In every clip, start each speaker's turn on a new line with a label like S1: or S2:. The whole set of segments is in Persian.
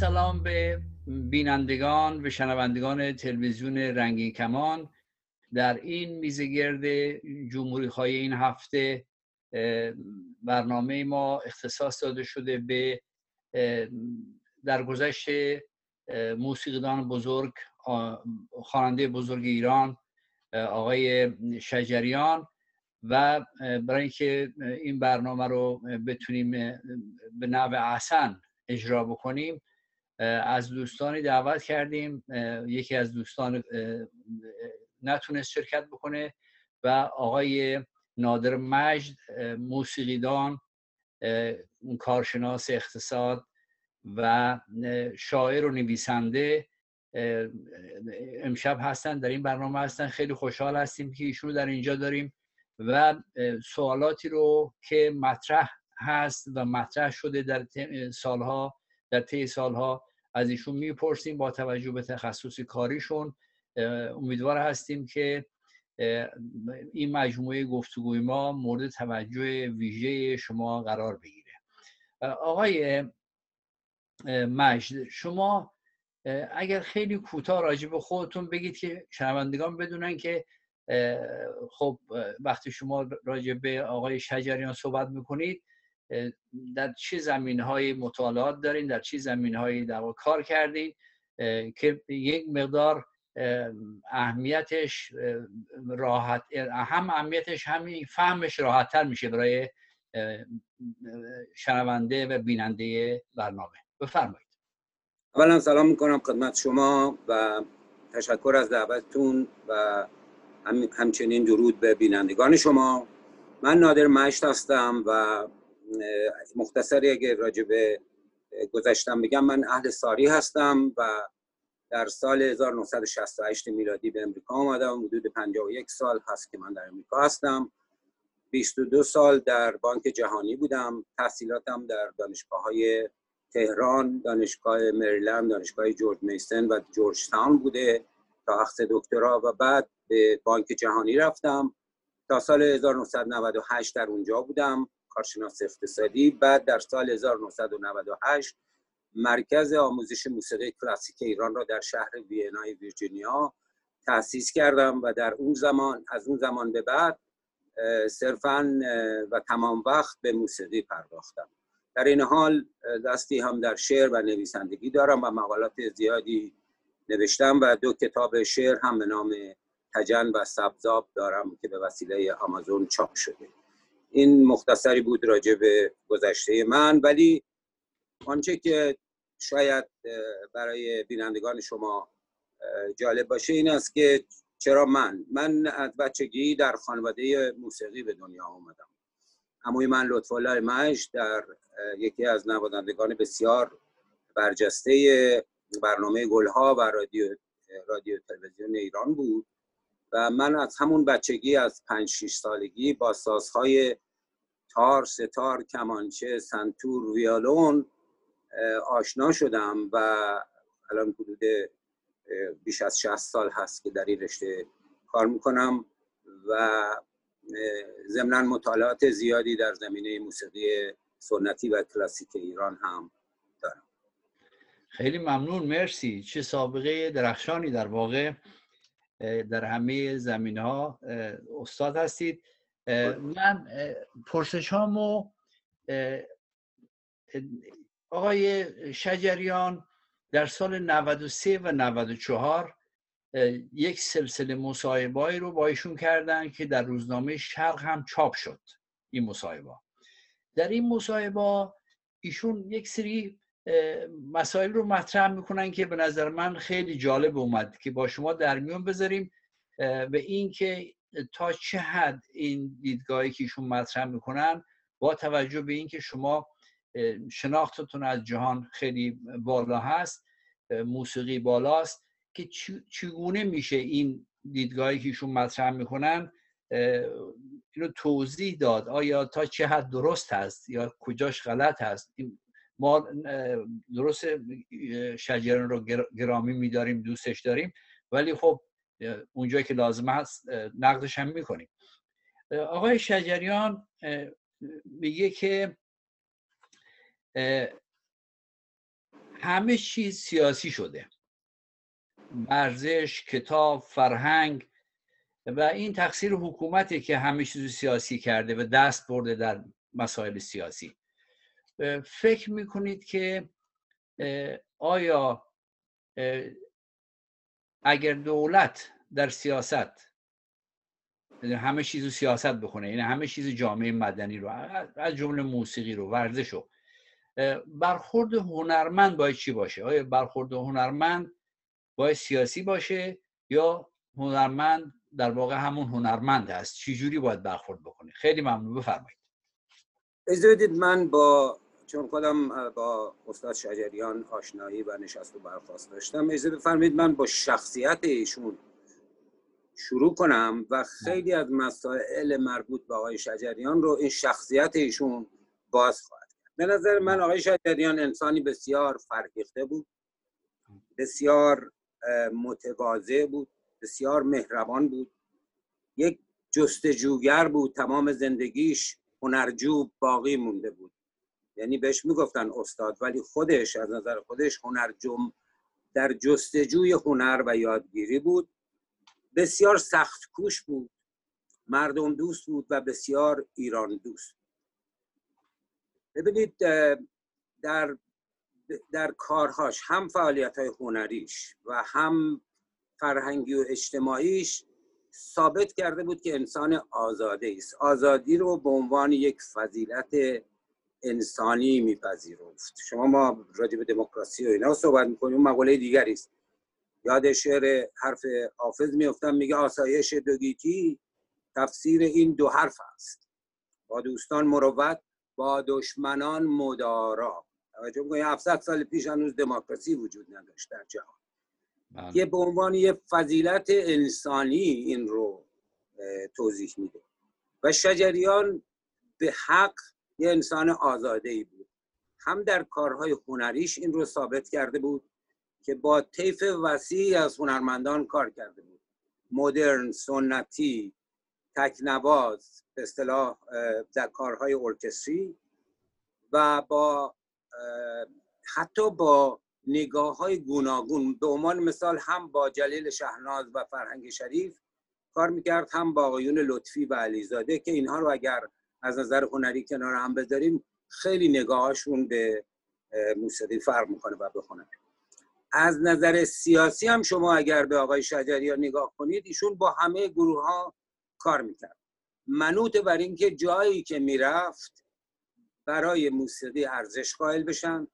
S1: سلام به بینندگان و شنوندگان تلویزیون رنگین کمان. در این میزگرد جمهوری های این هفته برنامه ما اختصاص داده شده به در گذشت موسیقیدان بزرگ خواننده بزرگ ایران آقای شجریان و برای اینکه این برنامه رو بتونیم به نوع احسن اجرا بکنیم از دوستانی دعوت کردیم. یکی از دوستان نتونست شرکت بکنه و آقای نادر مجد موسیقیدان کارشناس اقتصاد و شاعر و نویسنده امشب هستن در این برنامه هستن. خیلی خوشحال هستیم که ایشون در اینجا داریم و سوالاتی رو که مطرح هست و مطرح شده در سالها در طی سالها از ایشون می‌پرسیم با توجه به تخصص کاریشون امیدوار هستیم که این مجموعه گفتگوی ما مورد توجه ویژه شما قرار بگیره. آقای مجد شما اگر خیلی کوتاه راجع به خودتون بگید که شنوندگان بدونن که خب وقتی شما راجع به آقای شجریان صحبت می‌کنید در چه زمین های مطالعات دارین؟ در چه زمین های در کار کردین؟ که یک مقدار اهمیتش راحت هم اهمیتش همین فهمش راحت تر میشه برای شنونده و بیننده برنامه. بفرمایید.
S2: اولا سلام می‌کنم خدمت شما و تشکر از دعوتتون و همچنین درود به بینندگان شما. من نادر مشت هستم و مختصری اگه راجع به گذشتم بگم من اهل ساری هستم و در سال 1968 میلادی به امریکا آمدم. حدود 51 سال هست که من در امریکا هستم. 22 سال در بانک جهانی بودم. تحصیلاتم در دانشگاه های تهران دانشگاه مریلند دانشگاه جورج میسن و جورج تاون بوده تا اخذ دکترا و بعد به بانک جهانی رفتم. تا سال 1998 در اونجا بودم. کارشناس اقتصادی بعد در سال 1998 مرکز آموزش موسیقی کلاسیک ایران را در شهر وینای ویرجینیا تأسیس کردم و در اون زمان از اون زمان به بعد صرفا و تمام وقت به موسیقی پرداختم. در این حال دستی هم در شعر و نویسندگی دارم و مقالات زیادی نوشتم و دو کتاب شعر هم به نام تجن و سبزاب دارم که به وسیله آمازون چاپ شده. این مختصری بود راجع به گذشته من ولی آنچه که شاید برای بینندگان شما جالب باشه این است که چرا من من از بچگی در خانواده موسیقی به دنیا آمدم. اموی من لطفالله مجد در یکی از نوازندگان بسیار برجسته برنامه گلها و رادیو رادیو تلویزیون ایران بود و من از همون بچگی از پنج 6 سالگی با سازهای تار، ستار، کمانچه، سنتور، ویالون آشنا شدم و الان حدود بیش از 60 سال هست که در این رشته کار می‌کنم و ضمنا مطالعات زیادی در زمینه موسیقی سنتی و کلاسیک ایران هم دارم.
S1: خیلی ممنون مرسی. چه سابقه درخشانی در واقع در همه زمین ها استاد هستید. من پرسش هامو آقای شجریان در سال 93 و 94 یک سلسله مصاحبهایی رو با ایشون کردن که در روزنامه شرق هم چاپ شد این مصاحبه. در این مصاحبه ایشون یک سری مسائل رو مطرح می‌کنن که به نظر من خیلی جالب اومد که با شما در میون بذاریم به این که تا چه حد این دیدگاهی که ایشون مطرح می‌کنن با توجه به اینکه شما شناختتون از جهان خیلی بالا هست موسیقی بالاست که چگونه میشه این دیدگاهی که ایشون مطرح می‌کنن اینو توضیح داد؟ آیا تا چه حد درست هست یا کجاش غلط هست؟ ما درست شجران رو گرامی میداریم دوستش داریم ولی خب اونجایی که لازم هست نقدش هم می‌کنیم. آقای شجریان میگه که همه چیز سیاسی شده. ورزش کتاب فرهنگ و این تقصیر حکومته که همه چیز سیاسی کرده و دست برده در مسائل سیاسی. فکر می‌کنید که آیا اگر دولت در سیاست همه چیز رو سیاست بکنه یعنی همه چیز جامعه مدنی رو از جمله موسیقی رو ورزش رو برخورد هنرمند باید چی باشه؟ آیا برخورد هنرمند باید سیاسی باشه یا هنرمند در واقع همون هنرمند هست؟ چجوری باید برخورد بکنه؟ خیلی ممنون بفرمایید.
S2: اجازه من با چون خودم با استاد شجریان آشنایی و نشست و برخواست داشتم اجازه بفرمایید من با شخصیت ایشون شروع کنم و خیلی از مسائل مربوط به آقای شجریان رو این شخصیت ایشون باز خواهد کرد. به نظر من آقای شجریان انسانی بسیار فرهیخته بود بسیار متواضع بود بسیار مهربان بود یک جستجوگر بود تمام زندگیش هنرجو باقی مونده بود. یعنی بهش می‌گفتن استاد ولی خودش از نظر خودش هنرجو در جستجوی هنر و یادگیری بود. بسیار سخت کوش بود. مردم دوست بود و بسیار ایران دوست. ببینید در در کارهاش هم فعالیت های هنریش و هم فرهنگی و اجتماعیش ثابت کرده بود که انسان آزاده است آزادی رو به عنوان یک فضیلت انسانی میپذیرفت شما ما راجع به دموکراسی و اینا صحبت می‌کنیم مقوله دیگری است. یاد شعر حرف حافظ میفتم میگه آسایش دوگیتی تفسیر این دو حرف است. با دوستان مروت با دشمنان مدارا. توجه بکنید 700 سال پیش هنوز دموکراسی وجود نداشت در جهان. بله. یه به عنوان یه فضیلت انسانی این رو توضیح میده. و شجریان به حق یه انسان آزاده ای بود. هم در کارهای هنریش این رو ثابت کرده بود که با طیف وسیعی از هنرمندان کار کرده بود. مدرن سنتی تکنواز به اصطلاح در کارهای ارکستری و با حتی با نگاه های گوناگون به عنوان مثال هم با جلیل شهناز و فرهنگ شریف کار می‌کرد هم با آقایون لطفی و علیزاده که اینها رو اگر از نظر هنری کنار هم بذاریم خیلی نگاهاشون به موسیقی فرق می‌کنه و بخونه. از نظر سیاسی هم شما اگر به آقای شجریان نگاه کنید ایشون با همه گروه ها کار می‌کرد. منوط بر اینکه جایی که می‌رفت برای موسیقی ارزش قائل بشن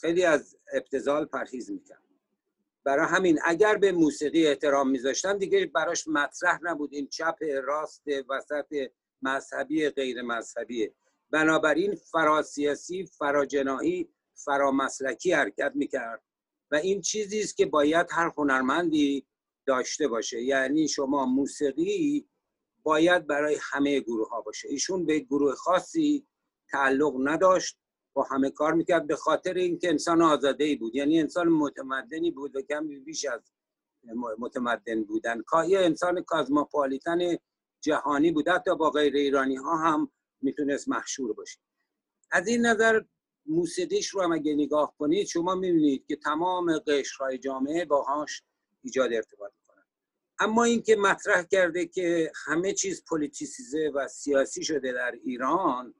S2: خیلی از ابتزال پرهیز می‌کرد. برای همین اگر به موسیقی احترام میذاشتن دیگه براش مطرح نبود. این چپ راست وسط مذهبی غیر مذهبی. بنابراین فراسیاسی فراجناهی فرامسلکی حرکت می‌کرد. و این چیزی است که باید هر هنرمندی داشته باشه. یعنی شما موسیقی باید برای همه گروه ها باشه. ایشون به گروه خاصی تعلق نداشت. با همه کار می‌کرد. به خاطر اینکه انسان آزاده ای بود. یعنی انسان متمدنی بود و کم بیش از متمدن بودن. یه انسان کازماپالیتن جهانی بود حتی با غیر ایرانی ها هم می‌تونست محشور باشه. از این نظر موسیقیش رو هم اگه نگاه کنید شما می‌بینید که تمام قشرهای جامعه باهاش ایجاد ارتباط می‌کنن. اما اینکه مطرح کرده که همه چیز پلیتیسیزه و سیاسی شده در ایران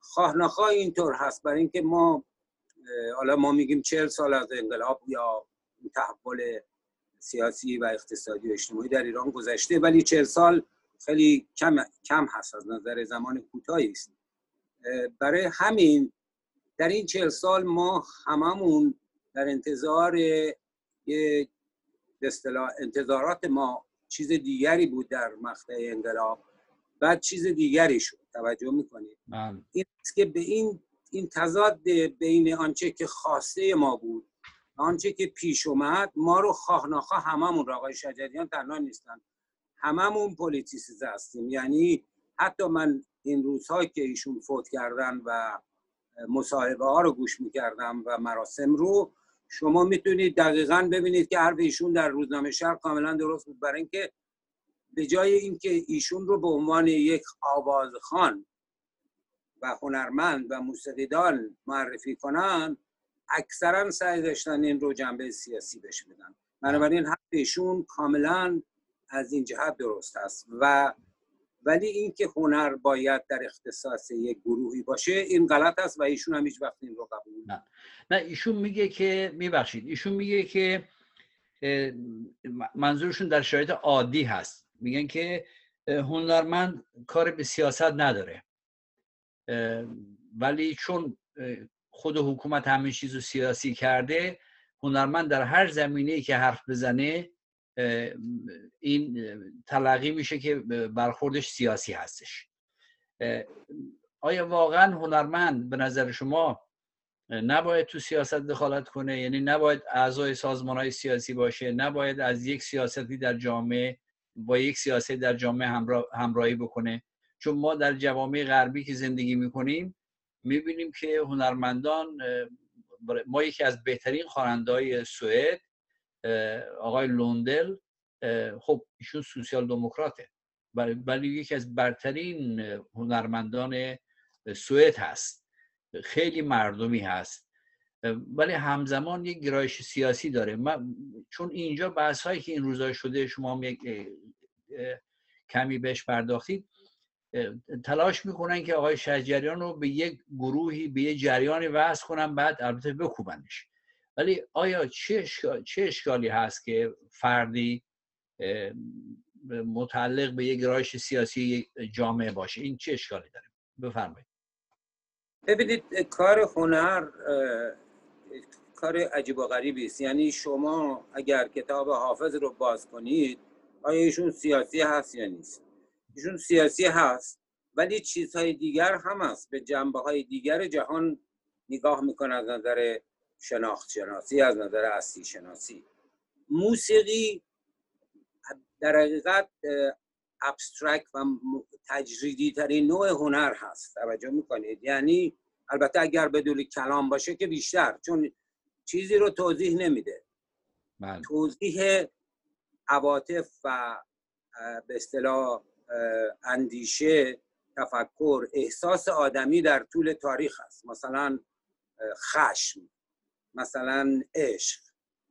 S2: خواه نخواه اینطور هست. برای اینکه ما حالا ما میگیم چهل سال از انقلاب یا تحول سیاسی و اقتصادی و اجتماعی در ایران گذشته ولی چهل سال خیلی کم, کم هست از نظر زمان کوتاهی است. برای همین در این چهل سال ما هممون در انتظار یه انتظارات ما چیز دیگری بود در مقطع انقلاب بعد چیز دیگری شد. توجه می‌کنید؟ بله. این که به این این تضاد بین آنچه که خواسته ما بود آنچه که پیش اومد ما رو خواه نخواه هممون آقای شجریان تنها نیستن. هممون پولیتیسیزه هستیم. یعنی حتی من این روزها که ایشون فوت کردن و مصاحبه ها رو گوش می‌کردم و مراسم رو شما می‌تونید دقیقا ببینید که حرف ایشون در روزنامه شرق کاملا درست بود. برای اینکه به جای اینکه ایشون رو به عنوان یک آوازخان و هنرمند و موسیقیدان معرفی کنن اکثرا سعی داشتن این رو جنبه سیاسی بهش بدن. بنابراین حرف ایشون کاملا از این جهت درست است. و ولی اینکه هنر باید در اختصاص یک گروهی باشه این غلط است و ایشون هم هیچ وقت این رو قبول
S1: نه. نه ایشون میگه که میبخشید ایشون میگه که منظورشون در شرایط عادی هست. میگن که هنرمند کار به سیاست نداره. ولی چون خود حکومت همین چیز رو سیاسی کرده هنرمند در هر زمینه که حرف بزنه این تلقی میشه که برخوردش سیاسی هستش. آیا واقعا هنرمند به نظر شما نباید تو سیاست دخالت کنه؟ یعنی نباید اعضای سازمان های سیاسی باشه؟ نباید از یک سیاستی در جامعه با یک سیاسی در جامعه همراهی بکنه؟ چون ما در جوامع غربی که زندگی می‌کنیم می‌بینیم که هنرمندان ما یکی از بهترین خواننده‌های سوئد آقای لوندل خب ایشون سوسیال دموکراته ولی یکی از برترین هنرمندان سوئد هست. خیلی مردمی هست. ولی همزمان یک گرایش سیاسی داره. چون اینجا بحث هایی که این روزا شده شما یک کمی بهش پرداختید تلاش می‌کنن که آقای شجریان رو به یک گروهی به یک جریانی وضع کنن بعد البته بکوبنش. ولی آیا چه, چه اشکالی هست که فردی متعلق به یک گرایش سیاسی جامعه باشه؟ این چه اشکالی داره؟ بفرمایید.
S2: ببینید کار هنر کار عجیب و غریبی است. یعنی شما اگر کتاب حافظ رو باز کنید آیا ایشون سیاسی هست یا نیست؟ ایشون سیاسی هست ولی چیزهای دیگر هم هست. به جنبه های دیگر جهان نگاه می‌کنه از نظر شناخت شناسی از نظر اصلی شناسی. موسیقی در حقیقت ابسترکت و تجریدی ترین نوع هنر هست. توجه می‌کنید؟ یعنی البته اگر بدون کلام باشه که بیشتر چون چیزی رو توضیح نمیده. من. بله. توضیح عواطف و به اصطلاح اندیشه تفکر احساس آدمی در طول تاریخ است. مثلا خشم. مثلا عشق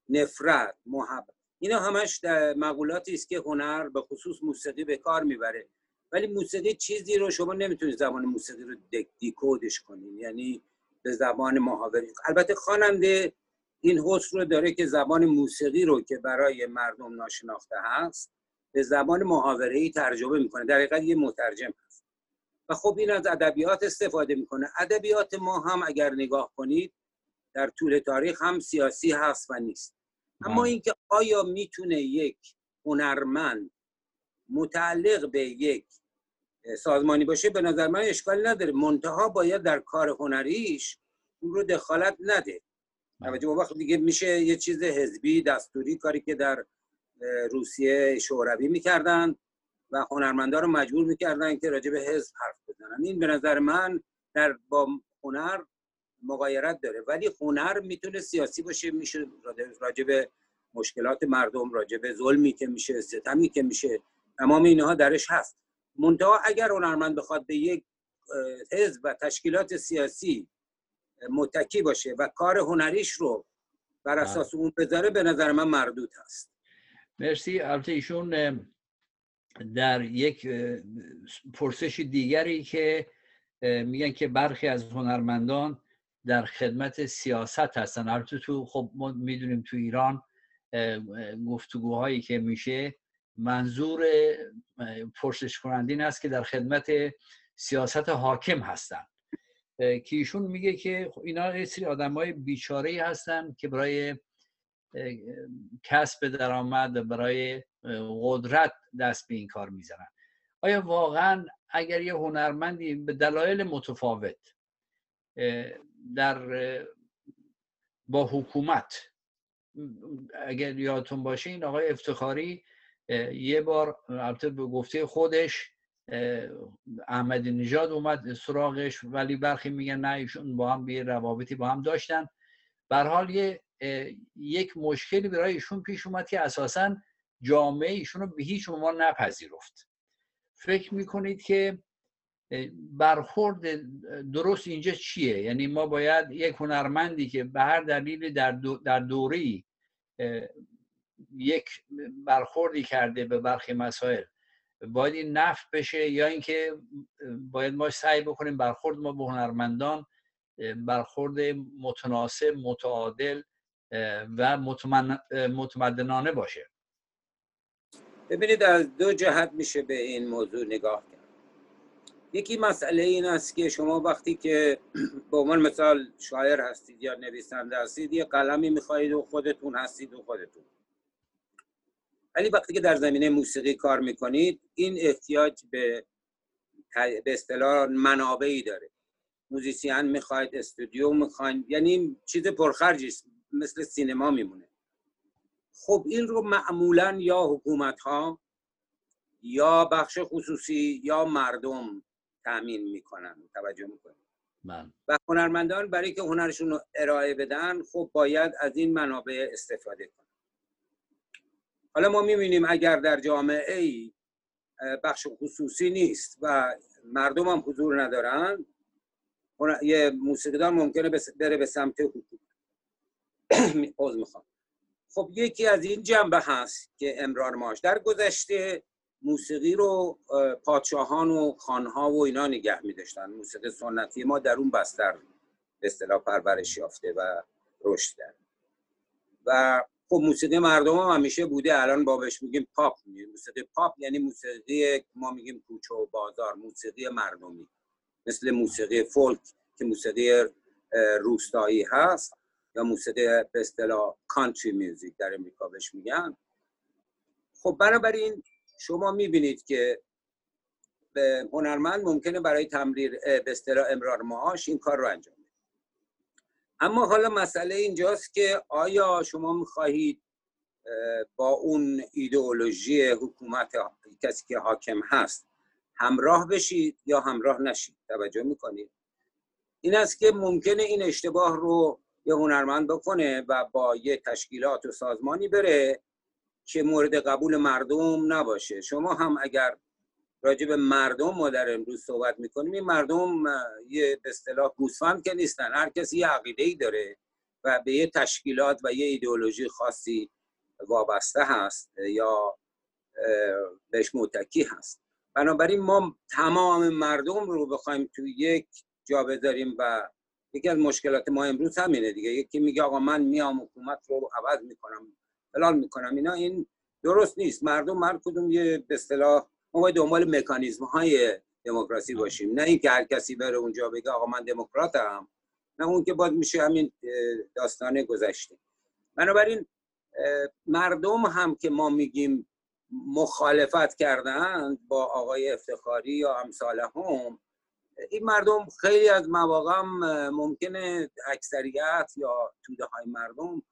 S2: نفرت محبت. اینا همش مقولاتی است که هنر به خصوص موسیقی به کار می‌بره. ولی موسیقی چیزی رو شما نمی‌تونید زبان موسیقی رو دیکودش کنید یعنی به زبان محاوری البته خواننده این حس رو داره که زبان موسیقی رو که برای مردم ناشناخته هست به زبان محاوره ای ترجمه می‌کنه. در حقیقت یه مترجم هست. و خب این از ادبیات استفاده می‌کنه. ادبیات ما هم اگر نگاه کنید در طول تاریخ هم سیاسی هست و نیست اما بله. اینکه آیا می‌تونه یک هنرمند متعلق به یک سازمانی باشه به نظر من اشکال نداره منتها باید در کار هنریش اون رو دخالت نده بله. توجه وقت دیگه میشه یه چیز حزبی دستوری کاری که در روسیه شوروی می‌کردن و هنرمندا رو مجبور می‌کردن که راجع به حزب حرف بزنن این به نظر من در با هنر مغایرت داره. ولی هنر می‌تونه سیاسی باشه میشه راجع به مشکلات مردم راجع به ظلمی که میشه ستمی که میشه تمام اینها درش هست. منتها اگر هنرمند بخواد به یک حزب و تشکیلات سیاسی متکی باشه و کار هنریش رو بر بله. اساس اون بذاره به نظر من مردود هست.
S1: مرسی. البته ایشون در یک پرسش دیگری که میگن که برخی از هنرمندان در خدمت سیاست هستن. البته تو خب ما می‌دونیم تو ایران گفتگوهایی که میشه منظور پرسش کنندین است که در خدمت سیاست حاکم هستن. که ایشون میگه که اینا یه سری آدم های بیچاره هستن که برای کسب درآمد برای قدرت دست به این کار می‌زنن. آیا واقعا اگر یه هنرمندی به دلایل متفاوت در با حکومت. اگر یادتون باشه این آقای افتخاری یه بار البته به گفته خودش احمدی نژاد اومد سراغش ولی برخی میگن نه ایشون با هم یه روابطی با هم داشتن. بر حال یه یک مشکلی برای ایشون پیش اومد که اساسا جامعه ایشون رو به هیچ عنوان نپذیرفت. فکر می‌کنید که برخورد درست اینجا چیه؟ یعنی ما باید یک هنرمندی که به هر دلیلی در, دو در دوری یک برخوردی کرده به برخی مسائل باید این نفت بشه یا اینکه باید ما سعی بکنیم برخورد ما به هنرمندان برخورد متناسب متعادل و متمدنانه باشه.
S2: ببینید از دو جهت میشه به این موضوع نگاه یکی مسئله این است که شما وقتی که به عنوان مثال شاعر هستید یا نویسنده هستید یه قلمی می‌خواهید و خودتون هستید و خودتون. ولی وقتی که در زمینه موسیقی کار می‌کنید این احتیاج به به اصطلاح منابعی داره. موزیسین می‌خواید استودیو می‌خواید یعنی چیز پرخرجی مثل سینما میمونه. خب این رو معمولا یا حکومت ها یا بخش خصوصی یا مردم تأمین می‌کنن توجه می‌کنن من. بله. و هنرمندان برای که هنرشون رو ارائه بدن خب باید از این منابع استفاده کنن حالا ما می‌بینیم اگر در جامعه ای بخش خصوصی نیست و مردم هم حضور ندارن یه موسیقیدان ممکنه بره به سمت حکومت می‌خوام خب یکی از این جنبه هست که امرار ماش در گذشته موسیقی رو پادشاهان و خانها و اینا نگه می داشتن موسیقی سنتی ما در اون بستر به اصطلاح پرورش یافته و رشد کرد. و خب موسیقی مردم هم همیشه بوده. الان با بهش میگیم پاپ. موسیقی پاپ یعنی موسیقی ما میگیم کوچه و بازار موسیقی مردمی. مثل موسیقی فولک که موسیقی روستایی هست یا موسیقی به اصطلاح کانتری میوزیک در امریکا بهش میگن. خب بنابراین شما می‌بینید که هنرمند ممکنه برای تمریر به امرار معاش این کار رو انجام بده. اما حالا مسئله اینجاست که آیا شما می‌خواهید با اون ایدئولوژی حکومت کسی که حاکم هست همراه بشید یا همراه نشید؟ توجه می‌کنید. این است که ممکنه این اشتباه رو یه هنرمند بکنه و با یه تشکیلات و سازمانی بره که مورد قبول مردم نباشه. شما هم اگر راجع به مردم ما در امروز صحبت می‌کنیم این مردم یه به اصطلاح گوسفند که نیستن. هر کسی یه عقیده ای داره و به یه تشکیلات و یه ایدئولوژی خاصی وابسته هست یا بهش متکی هست. بنابراین ما تمام مردم رو بخوایم تو یک جا بذاریم و یکی از مشکلات ما امروز همینه دیگه. یکی میگه آقا من میام حکومت رو عوض می‌کنم. فلان می‌کنم. اینا این درست نیست. مردم هر کدوم یه به اصطلاح ما باید دنبال مکانیزم های دموکراسی باشیم. نه اینکه هر کسی بره اونجا بگه آقا من دموکراتم نه اون که باید میشه همین داستان گذشته. بنابراین مردم هم که ما میگیم مخالفت کردن با آقای افتخاری یا امثال هم این مردم خیلی از مواقع ممکنه اکثریت یا توده های مردم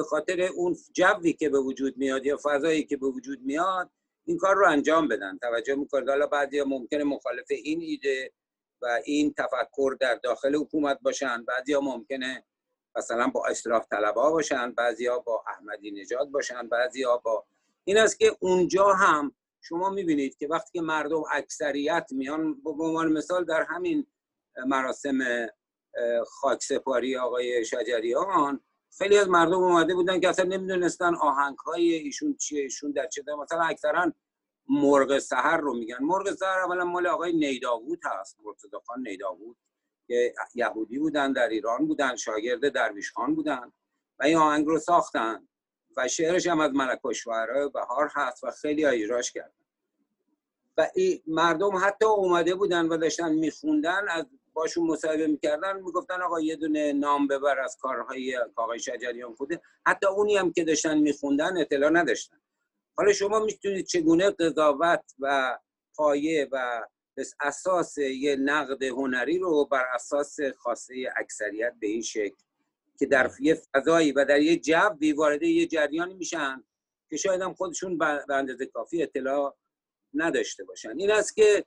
S2: به خاطر اون جوی که به وجود میاد یا فضایی که به وجود میاد این کار رو انجام بدن. توجه می‌کنید. حالا بعضی ممکنه مخالف این ایده و این تفکر در داخل حکومت باشن. بعضی ممکنه مثلا با اصلاح طلبا باشن. بعضی با احمدی نژاد باشن. بعضی با این است که اونجا هم شما می‌بینید که وقتی که مردم اکثریت میان به عنوان مثال در همین مراسم خاکسپاری آقای شجریان خیلی از مردم اومده بودن که اصلا نمی‌دونستن آهنگ های ایشون چیه ایشون در چه مثلا اکثرا مرغ سهر رو میگن. مرغ سهر اولا مال آقای نیداوود هست مرتضی خان نیداوود که یهودی بودن در ایران بودن شاگرد درویش خان بودن و این آهنگ رو ساختن و شعرش هم از ملک و بهار هست و خیلی اجراش کردن. و مردم حتی اومده بودن و داشتن میخوندن از باشون مصاحبه می‌کردن می‌گفتن آقا یه دونه نام ببر از کارهای آقای شجریان خوده حتی اونی هم که داشتن میخوندن اطلاع نداشتن. حالا شما می‌تونید چگونه قضاوت و پایه و اساس یه نقد هنری رو بر اساس خاصه اکثریت به این شکل که در یه فضایی و در یه جوی وارد یه جریانی میشن که شاید هم خودشون به اندازه کافی اطلاع نداشته باشن. این است که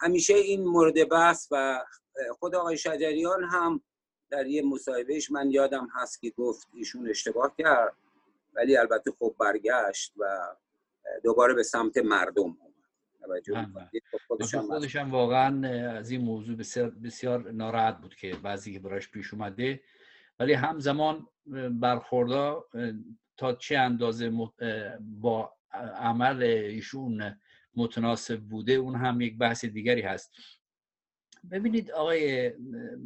S2: همیشه این مورد بحث و خود آقای شجریان هم در یه مصاحبهش من یادم هست که گفت ایشون اشتباه کرد ولی البته خب برگشت و دوباره به سمت مردم اومد.
S1: خودشم واقعا از این موضوع بسیار, بسیار ناراحت بود که بعضی که براش پیش اومده. ولی همزمان برخوردا تا چه اندازه با عمل ایشون متناسب بوده اون هم یک بحث دیگری هست. ببینید آقای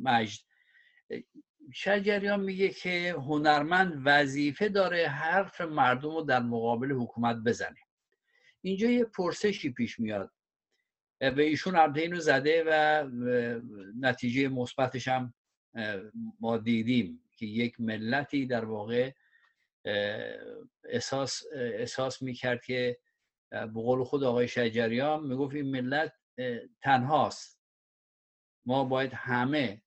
S1: مجد شجریان میگه که هنرمند وظیفه داره حرف مردم رو در مقابل حکومت بزنه. اینجا یه پرسشی پیش میاد. و ایشون البته اینو زده و نتیجه مثبتش هم ما دیدیم که یک ملتی در واقع احساس احساس می‌کرد که به قول خود آقای شجریان می‌گفت این ملت تنهاست. ما باید همه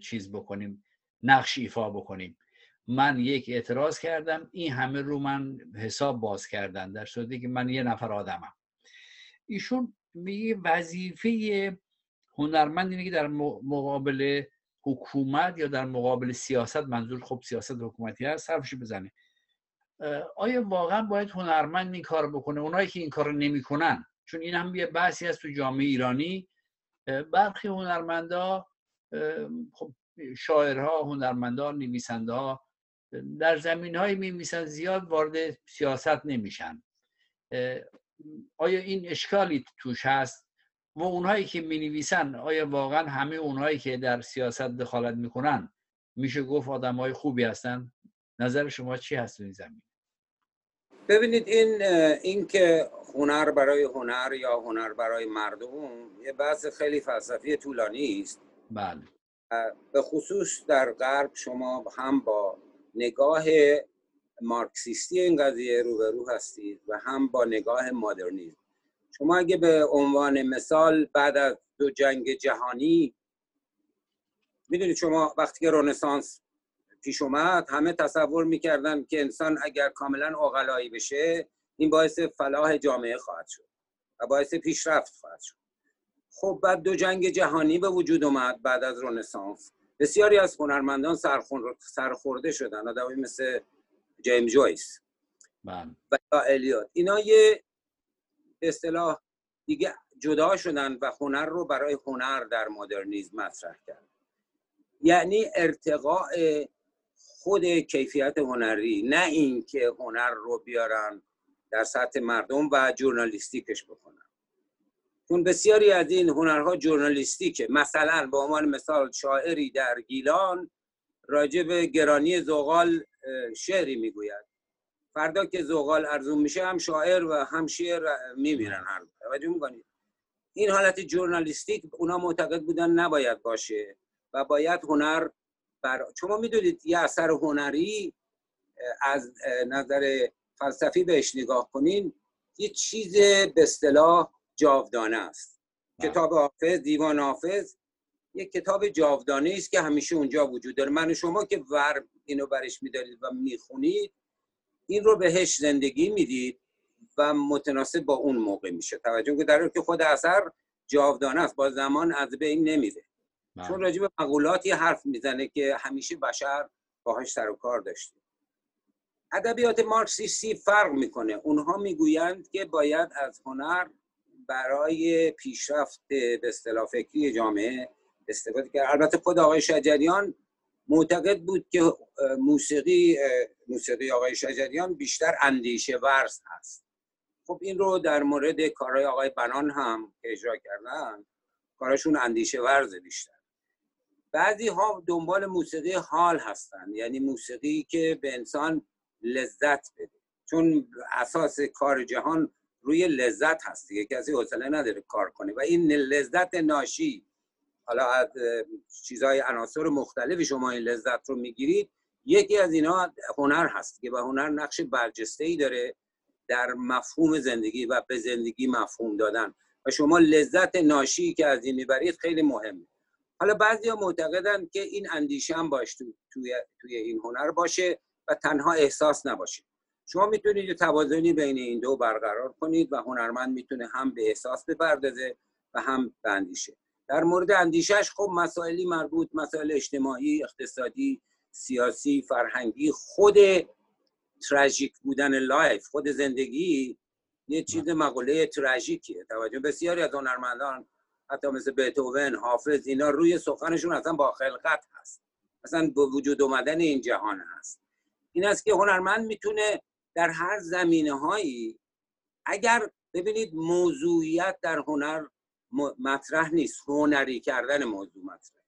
S1: چیز بکنیم نقش ایفا بکنیم. من یک اعتراض کردم این همه رو من حساب باز کردن در صورتی که من یه نفر آدمم. ایشون میگه وظیفه هنرمند اینه که در مقابل حکومت یا در مقابل سیاست منظور خب سیاست حکومتی هست حرفش بزنه. آیا واقعا باید هنرمند این کار بکنه؟ اونایی که این کار نمی‌کنن چون این هم یه بحثی هست تو جامعه ایرانی برخی هنرمندا خب شاعرها هنرمندا نویسنده ها در زمین های می زیاد وارد سیاست نمیشن. آیا این اشکالی توش هست؟ و اونهایی که می نویسن آیا واقعا همه اونهایی که در سیاست دخالت می‌کنن میشه گفت آدم های خوبی هستن؟ نظر شما چی هست این زمین
S2: ببینید این این که هنر برای هنر یا هنر برای مردم یه بحث خیلی فلسفی طولانی است.
S1: بله.
S2: به خصوص در غرب شما هم با نگاه مارکسیستی این قضیه روبرو هستید و هم با نگاه مدرنیزم شما اگه به عنوان مثال بعد از دو جنگ جهانی می‌دونید شما وقتی که رنسانس پیش اومد همه تصور می‌کردن که انسان اگر کاملا اقلایی بشه این باعث فلاح جامعه خواهد شد و باعث پیشرفت خواهد شد. خب بعد دو جنگ جهانی به وجود اومد بعد از رنسانس. بسیاری از هنرمندان سرخورده شدن آدمی مثل جیمز جویس
S1: بله.
S2: و الیوت. اینا یه اصطلاح دیگه جدا شدن و هنر رو برای هنر در مدرنیزم مطرح کرد یعنی ارتقاء خود کیفیت هنری نه اینکه هنر رو بیارن در سطح مردم و جورنالیستیکش بکنن. چون بسیاری از این هنرها جورنالیستیکه. مثلا به عنوان مثال شاعری در گیلان راجع به گرانی زغال شعری می‌گوید. فردا که زغال ارزون میشه هم شاعر و هم شعر میمیرن هر توجه می‌کنید؟ این حالت جورنالیستیک اونا معتقد بودن نباید باشه و باید هنر بر شما می‌دونید یه اثر هنری از نظر فلسفی بهش نگاه کنین یه چیز به اصطلاح جاودانه است. بله. کتاب حافظ دیوان حافظ یک کتاب جاودانه است که همیشه اونجا وجود داره. من و شما که ور اینو برش میدارید و می‌خونید این رو بهش زندگی می‌دید و متناسب با اون موقع میشه. توجه که در که خود اثر جاودانه است با زمان از بین نمیره. بله. چون راجع به مقولاتی حرف می‌زنه که همیشه بشر باهاش سر و کار داشته. ادبیات مارکسیستی فرق می‌کنه. اونها می‌گویند که باید از هنر برای پیشرفت به اصطلاح فکری جامعه استفاده کرد. البته خود آقای شجریان معتقد بود که موسیقی موسیقی آقای شجریان بیشتر اندیشه ورز هست. خب این رو در مورد کارهای آقای بنان هم اجرا کردن کارشون اندیشه ورز بیشتر. بعضی ها دنبال موسیقی حال هستن یعنی موسیقی که به انسان لذت بده. چون اساس کار جهان روی لذت هست دیگه کسی حوصله نداره کار کنه. و این لذت ناشی حالا از چیزهای عناصر مختلفی شما این لذت رو می‌گیرید یکی از اینا هنر هست که و هنر نقش برجسته ای داره در مفهوم زندگی و به زندگی مفهوم دادن. و شما لذت ناشی که از این می‌برید خیلی مهمه. حالا بعضی ها معتقدن که این اندیشه هم باش توی, توی این هنر باشه و تنها احساس نباشه. شما می‌تونید توازنی بین این دو برقرار کنید و هنرمند می‌تونه هم به احساس بپردازه و هم به اندیشه. در مورد اندیشهش خب مسائلی مربوط مسائل اجتماعی اقتصادی سیاسی فرهنگی خود تراژیک بودن life خود زندگی یه چیز مقوله تراژیکیه. توجه بسیاری از هنرمندان حتی مثل بتوون حافظ اینا روی سخنشون اصلا با خلقت هست. اصلا با وجود اومدن این جهان هست. این است که هنرمند می‌تونه در هر زمینه هایی اگر ببینید موضوعیت در هنر مطرح نیست. هنری کردن موضوع مطرح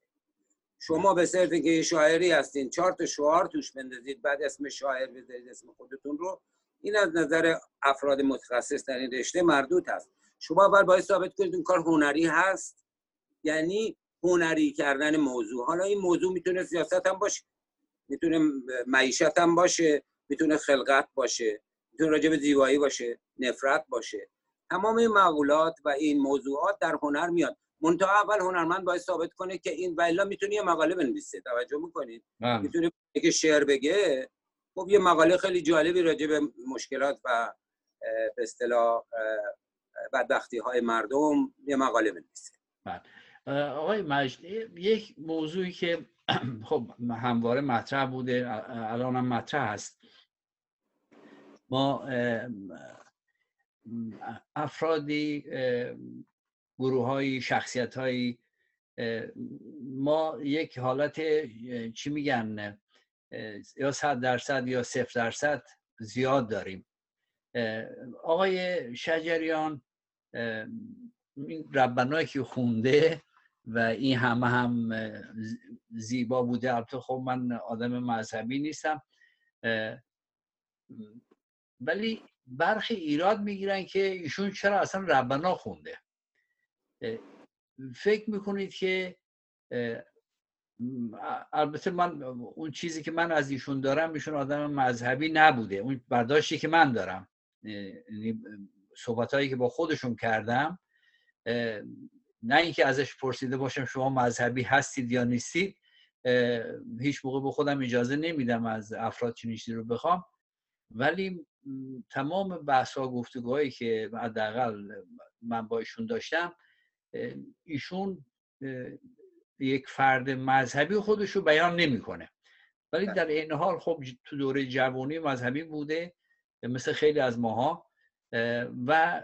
S2: شما به صرف که یه شاعری هستین چهار تا شعار توش بندازید بعد اسم شاعر بذارید اسم خودتون رو این از نظر افراد متخصص در این رشته مردود هست. شما اول باید ثابت کنید اون کار هنری هست. یعنی هنری کردن موضوع. حالا این موضوع می‌تونه سیاست هم باشه. می‌تونه معیشت هم باشه. می‌تونه خلقت باشه. می‌تونه راجع به زیبایی باشه. نفرت باشه. تمام این مقولات و این موضوعات در هنر میاد. منتها اول هنرمند باید ثابت کنه که این ولی می‌تونه یه مقاله بنویسه. توجه می‌کنید؟
S1: بله.
S2: می‌تونه که شعر بگه. خب یه مقاله خیلی جالبی راجع به مشکلات و به اصطلاح بدبختی های مردم یه مقاله بنویسه
S1: بله. آقای مجد یک موضوعی که خب همواره مطرح بوده الان هم مطرح هست. ما افرادی گروه های شخصیت های ما یک حالت چی میگن یا صد درصد یا صفر درصد زیاد داریم. آقای شجریان ربنایی که خونده و این همه هم زیبا بوده. البته خب من آدم مذهبی نیستم. ولی برخی ایراد می‌گیرن که ایشون چرا اصلا ربنا خونده. فکر می‌کنید که البته من اون چیزی که من از ایشون دارم ایشون آدم مذهبی نبوده. اون برداشتی که من دارم. صحبت هایی که با خودشون کردم نه اینکه ازش پرسیده باشم شما مذهبی هستید یا نیستید هیچ موقع به خودم اجازه نمیدم از افراد چنین چیزی رو بخوام. ولی تمام بحث ها گفتگوهایی که حداقل من با ایشون داشتم ایشون یک فرد مذهبی خودش رو بیان نمی‌کنه. ولی در این حال خب تو دوره جوانی مذهبی بوده مثل خیلی از ماها. و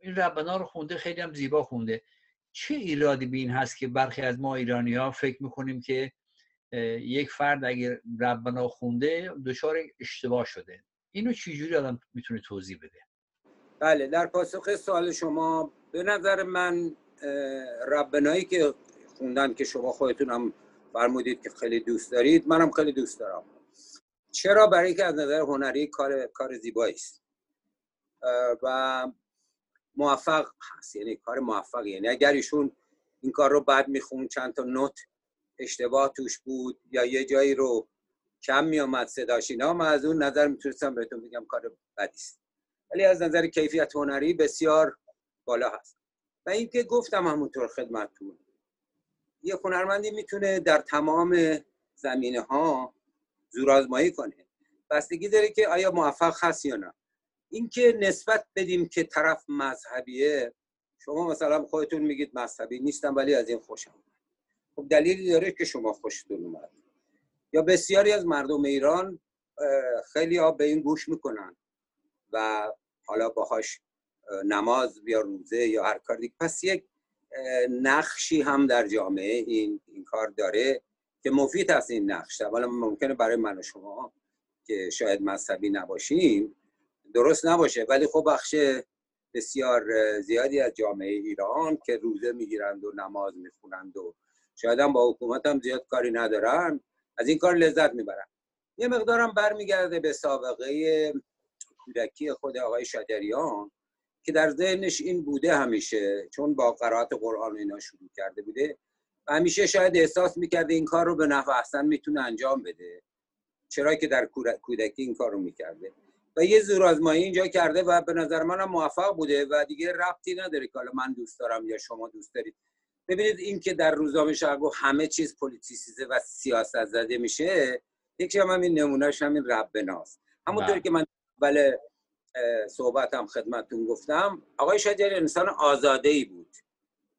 S1: این ربنا رو خونده خیلی هم زیبا خونده. چه ایرادی به این هست که برخی از ما ایرانی ها فکر می‌کنیم که یک فرد اگر ربنا خونده دچار اشتباه شده. اینو چجوری آدم می‌تونه توضیح بده؟
S2: بله در پاسخ سوال شما به نظر من ربنایی که خوندن که شما خودتون هم فرمودید که خیلی دوست دارید منم خیلی دوست دارم. چرا؟ برای که از نظر هنری کار کار زیبایی است. و موفق هست. یعنی کار موفق یعنی اگر ایشون این کار رو بعد میخون چند تا نوت اشتباه توش بود یا یه جایی رو کم میامد صداش اینا من از اون نظر می‌تونستم بهتون بگم کار بدی است. ولی از نظر کیفیت هنری بسیار بالا هست. و اینکه گفتم همونطور خدمتتون یه هنرمندی می‌تونه در تمام زمینه ها زورآزمایی کنه. بستگی داره که آیا موفق هست یا نه. اینکه نسبت بدیم که طرف مذهبیه شما مثلا خودتون میگید مذهبی نیستم ولی از این خوشم خب دلیلی داره که شما خوشتون اومد. یا بسیاری از مردم ایران خیلی ها به این گوش می‌کنن و حالا باهاش نماز یا روزه یا هر کار دیگه. پس یک نقشی هم در جامعه این, این کار داره که مفید هست این نقش. اولا ممکنه برای من و شما که شاید مذهبی نباشیم درست نباشه. ولی خب بخش بسیار زیادی از جامعه ایران که روزه می‌گیرند و نماز می‌خونند و شاید هم با حکومت هم زیاد کاری ندارن از این کار لذت می‌برن. یه مقدارم برمیگرده به سابقه کودکی خود آقای شجریان که در ذهنش این بوده همیشه چون با قرائت قرآن اینا شروع کرده بوده و همیشه شاید احساس می‌کرده این کار رو به نفع احسن می‌تونه انجام بده. چرا که در کودکی این کار رو می‌کرده. و یه زورآزمایی اینجا کرده و به نظر منم موفق بوده و دیگه ربطی نداره که حالا من دوست دارم یا شما دوست دارید. ببینید این که در روزنامه شرق همه چیز پلیتیسیزه و سیاست زده میشه یکی هم همین نمونهش همین رب ناست. همونطوری بله. که من اول صحبتم خدمتتون گفتم آقای شجری انسان آزاده ای بود.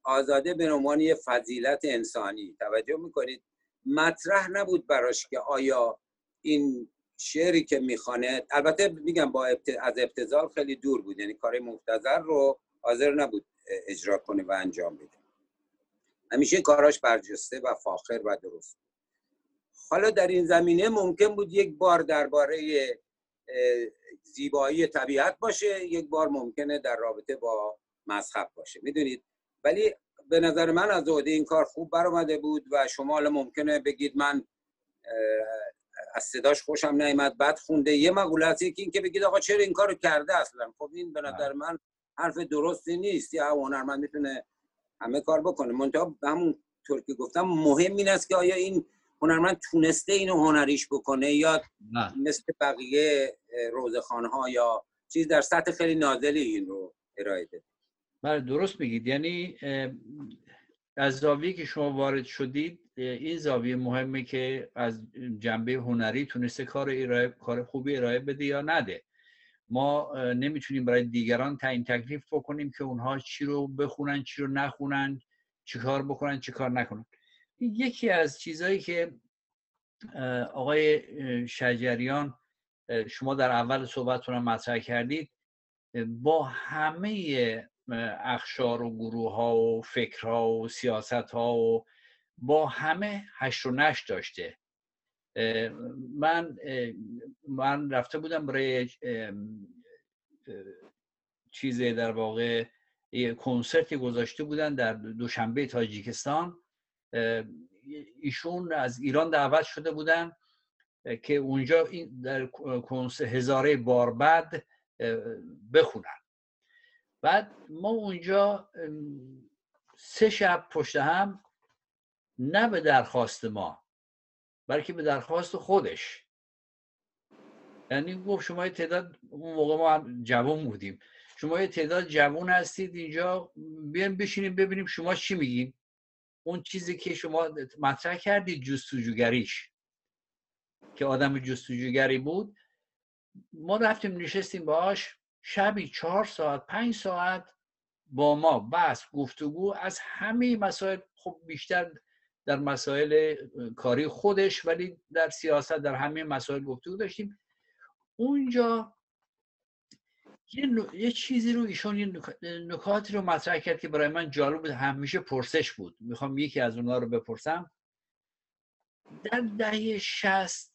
S2: آزاده به عنوان یه فضیلت انسانی. توجه می‌کنید؟ مطرح نبود براش که آیا این شعری که می‌خوانه البته میگم با از ابتزال خیلی دور بود یعنی کار مفتزر رو حاضر نبود اجرا کنه و انجام بده. همیشه کاراش برجسته و فاخر و درست حالا در این زمینه ممکن بود یک بار درباره زیبایی طبیعت باشه یک بار ممکنه در رابطه با مذهب باشه. می‌دونید؟ ولی به نظر من از عهده این کار خوب برآمده بود و شما ممکنه بگید من از صداش خوشم نیامد بد خونده. یه مقوله هست. یکی اینکه بگید آقا چرا این کارو کرده اصلا؟ خب این به نظر من حرف درستی نیست. یا هنرمند می‌تونه همه کار بکنه. منتها همون طور که گفتم مهم این است که آیا این هنرمند تونسته اینو هنریش بکنه یا نه. مثل بقیه روزخانه ها یا چیز در سطح خیلی نازلی این رو ارائه ده
S1: بله درست میگید. یعنی از زاویه که شما وارد شدید این زاویه مهمه که از جنبه هنری تونسته کار ارائه کار خوبی ارائه بده یا نده. ما نمی‌تونیم برای دیگران تعیین تکلیف بکنیم که اونها چی رو بخونن چی رو نخونن چی کار بکنن چی کار نکنن. یکی از چیزهایی که آقای شجریان شما در اول صحبتتون مطرح کردید با همه اخشار و گروه ها و فکرها و سیاست ها و با همه هشت و نشت داشته. من من رفته بودم برای چیز در واقع کنسرتی گذاشته بودن در دوشنبه تاجیکستان. ایشون از ایران دعوت شده بودن که اونجا در هزاره بار بعد بخونن. بعد ما اونجا سه شب پشت هم نه به درخواست ما بلکه به درخواست خودش. یعنی گفت شما تعداد اون موقع ما جوان بودیم. شما یه تعداد جوان هستید اینجا بیایم بشینیم ببینیم شما چی میگین. اون چیزی که شما مطرح کردید جستجوگریش. که آدم جستجوگری بود. ما رفتیم نشستیم باش شبی چهار ساعت پنج ساعت با ما بس گفتگو از همه مسائل. خب بیشتر در مسائل کاری خودش ولی در سیاست در همه مسائل گفتگو داشتیم. اونجا یه, یه چیزی رو ایشون یه نکاتی رو مطرح کرد که برای من جالب بود. همیشه پرسش بود. می‌خوام یکی از اونها رو بپرسم. در دهه شست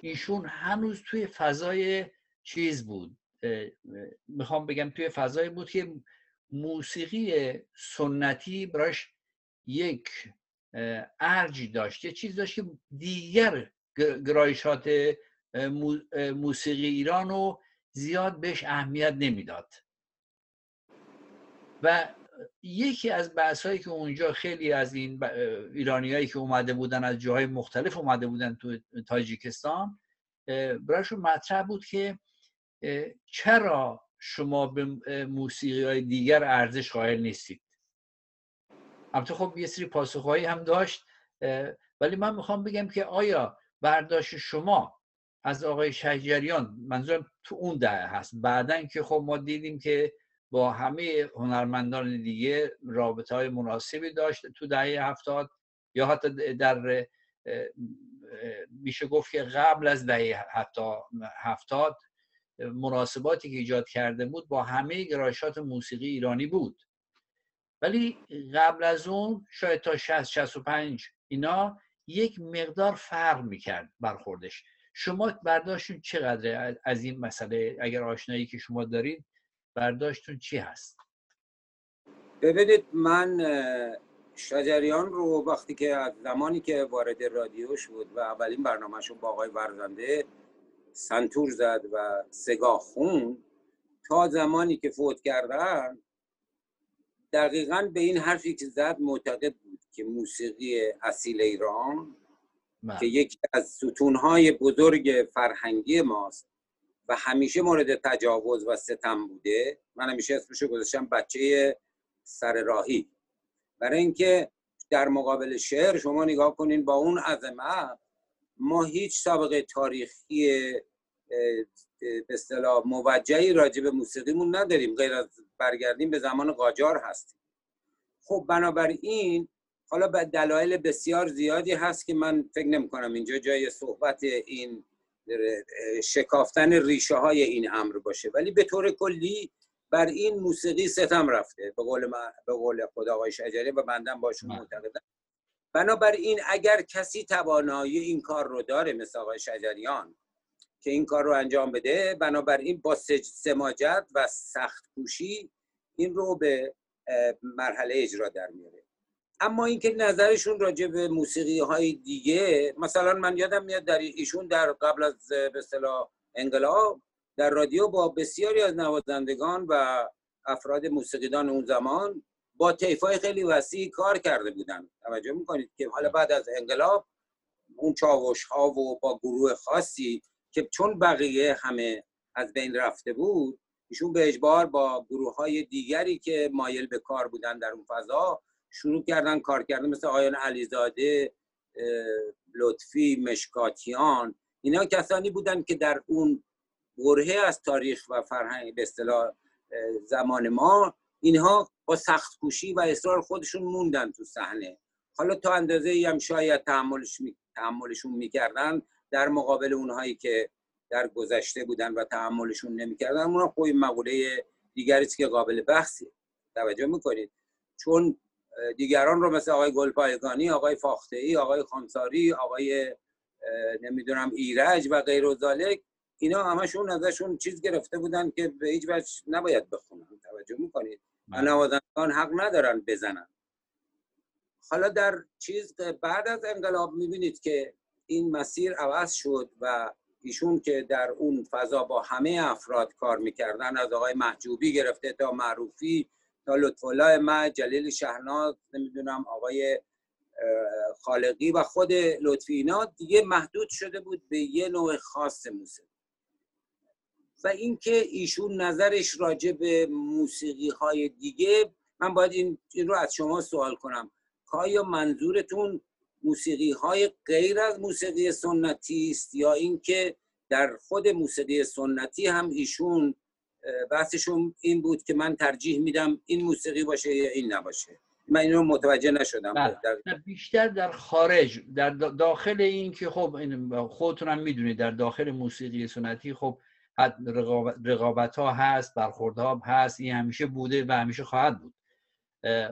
S1: ایشون هنوز توی فضای چیز بود. می‌خوام بگم توی فضایی بود که موسیقی سنتی براش یک ارجی داشت. یه چیز داشت که دیگر گرایشات موسیقی ایران رو زیاد بهش اهمیت نمی‌داد. و یکی از بحث هایی که اونجا خیلی از این ایرانیایی که اومده بودن از جاهای مختلف اومده بودن تو تاجیکستان براشون مطرح بود که چرا شما به موسیقی های دیگر ارزش قائل نیستید؟ البته خب یه سری پاسخهایی هم داشت ولی من می‌خوام بگم که آیا برداشت شما از آقای شجریان منظورم تو اون دهه هست بعدا که خب ما دیدیم که با همه هنرمندان دیگه رابطه های مناسبی داشت تو دهه هفتاد یا حتی در میشه گفت که قبل از دهه هفتاد مناسباتی که ایجاد کرده بود با همه گرایشات موسیقی ایرانی بود. ولی قبل از اون شاید تا 60 65 اینا یک مقدار فرق می‌کرد برخوردش. شما برداشتون چقدر از این مسئله اگر آشنایی که شما دارید برداشتون چی هست؟
S2: ببینید من شجریان رو وقتی که از زمانی که وارد رادیو شد و اولین برنامهشون با آقای ورزنده سنتور زد و سگاه خون تا زمانی که فوت کردن دقیقا به این حرفی که زد معتقد بود که موسیقی اصیل ایران بله. که یکی از ستونهای بزرگ فرهنگی ماست و همیشه مورد تجاوز و ستم بوده من همیشه اسمشو گذاشتم بچه سر راهی برای اینکه در مقابل شعر شما نگاه کنین با اون عظمت ما هیچ سابقه تاریخی به اصطلاح موجهی راجع به موسیقیمون نداریم غیر از برگردیم به زمان قاجار هستیم. خب بنابراین حالا به دلایل بسیار زیادی هست که من فکر نمی کنم اینجا جای صحبت این شکافتن ریشه های این امر باشه. ولی به طور کلی بر این موسیقی ستم رفته به قول, به قول خدا آقای شجری و بندم باشون بله. معتقدم. بنابراین اگر کسی توانایی این کار رو داره مثل آقای شجریان که این کار رو انجام بده. بنابراین با سماجت و سخت کوشی این رو به مرحله اجرا در میاره. اما اینکه نظرشون راجع به موسیقی های دیگه مثلا من یادم میاد در ایشون در قبل از به اصطلاح انقلاب در رادیو با بسیاری از نوازندگان و افراد موسیقیدان اون زمان با طیفای خیلی وسیع کار کرده بودن. توجه می‌کنید که حالا بعد از انقلاب اون چاوش ها و با گروه خاصی که چون بقیه همه از بین رفته بود ایشون به اجبار با گروه های دیگری که مایل به کار بودن در اون فضا شروع کردن کار کردن مثل آیان علیزاده لطفی مشکاتیان. اینا کسانی بودن که در اون برهه از تاریخ و فرهنگ به اصطلاح زمان ما اینها با سخت کوشی و اصرار خودشون موندن تو صحنه. حالا تا اندازه ای هم شاید تحملش می... تحملشون می‌کردن در مقابل اونهایی که در گذشته بودن و تحملشون نمی‌کردن اونها خوی مقوله دیگری که قابل بحثی توجه می‌کنید؟ چون دیگران رو مثل آقای گلپایگانی آقای فاخته ای آقای خانساری آقای نمی‌دونم ایرج و غیر و اینا همشون ازشون چیز گرفته بودن که به هیچ وجه نباید بخونن. توجه می‌کنید؟ بله. نوازندگان حق ندارن بزنن. حالا در چیز بعد از انقلاب می‌بینید که این مسیر عوض شد و ایشون که در اون فضا با همه افراد کار می‌کردن از آقای محجوبی گرفته تا معروفی تا لطف الله ما جلیل شهناز نمی‌دونم آقای خالقی و خود لطفی اینا دیگه محدود شده بود به یه نوع خاص موسیقی. و اینکه ایشون نظرش راجع به موسیقی های دیگه من باید این, رو از شما سوال کنم. آیا منظورتون موسیقی های غیر از موسیقی سنتی است یا اینکه در خود موسیقی سنتی هم ایشون بحثشون این بود که من ترجیح میدم این موسیقی باشه یا این نباشه. من این رو متوجه نشدم.
S1: بله. در... بیشتر در خارج در داخل این که خب خودتون هم می‌دونید در داخل موسیقی سنتی خب رقابت ها هست برخورد ها هست این همیشه بوده و همیشه خواهد بود.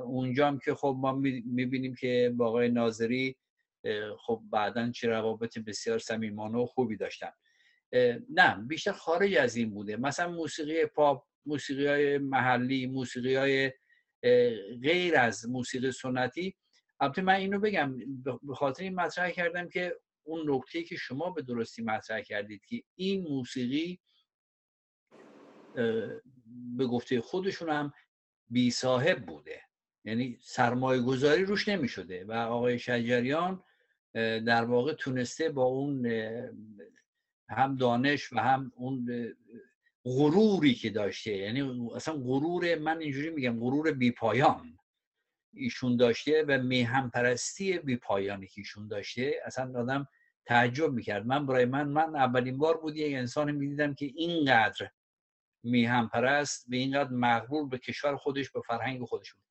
S1: اونجا هم که خب ما می‌بینیم که با آقای ناظری خب بعدا چه روابط بسیار صمیمانه و خوبی داشتن. نه بیشتر خارج از این بوده. مثلا موسیقی پاپ موسیقی های محلی موسیقی های غیر از موسیقی سنتی. البته من اینو بگم به خاطر این مطرح کردم که اون نکته که شما به درستی مطرح کردید که این موسیقی به گفته خودشون هم بی صاحب بوده. یعنی سرمایه گذاری روش نمی شده و آقای شجریان در واقع تونسته با اون هم دانش و هم اون غروری که داشته یعنی اصلا غرور من اینجوری میگم غرور بی پایان ایشون داشته و میهم پرستی بی پایانی که ایشون داشته اصلا آدم تعجب می‌کرد. من برای من من اولین بار بود یک انسان می‌دیدم که اینقدر میهم پرست به اینقدر مغرور به کشور خودش به فرهنگ خودش بود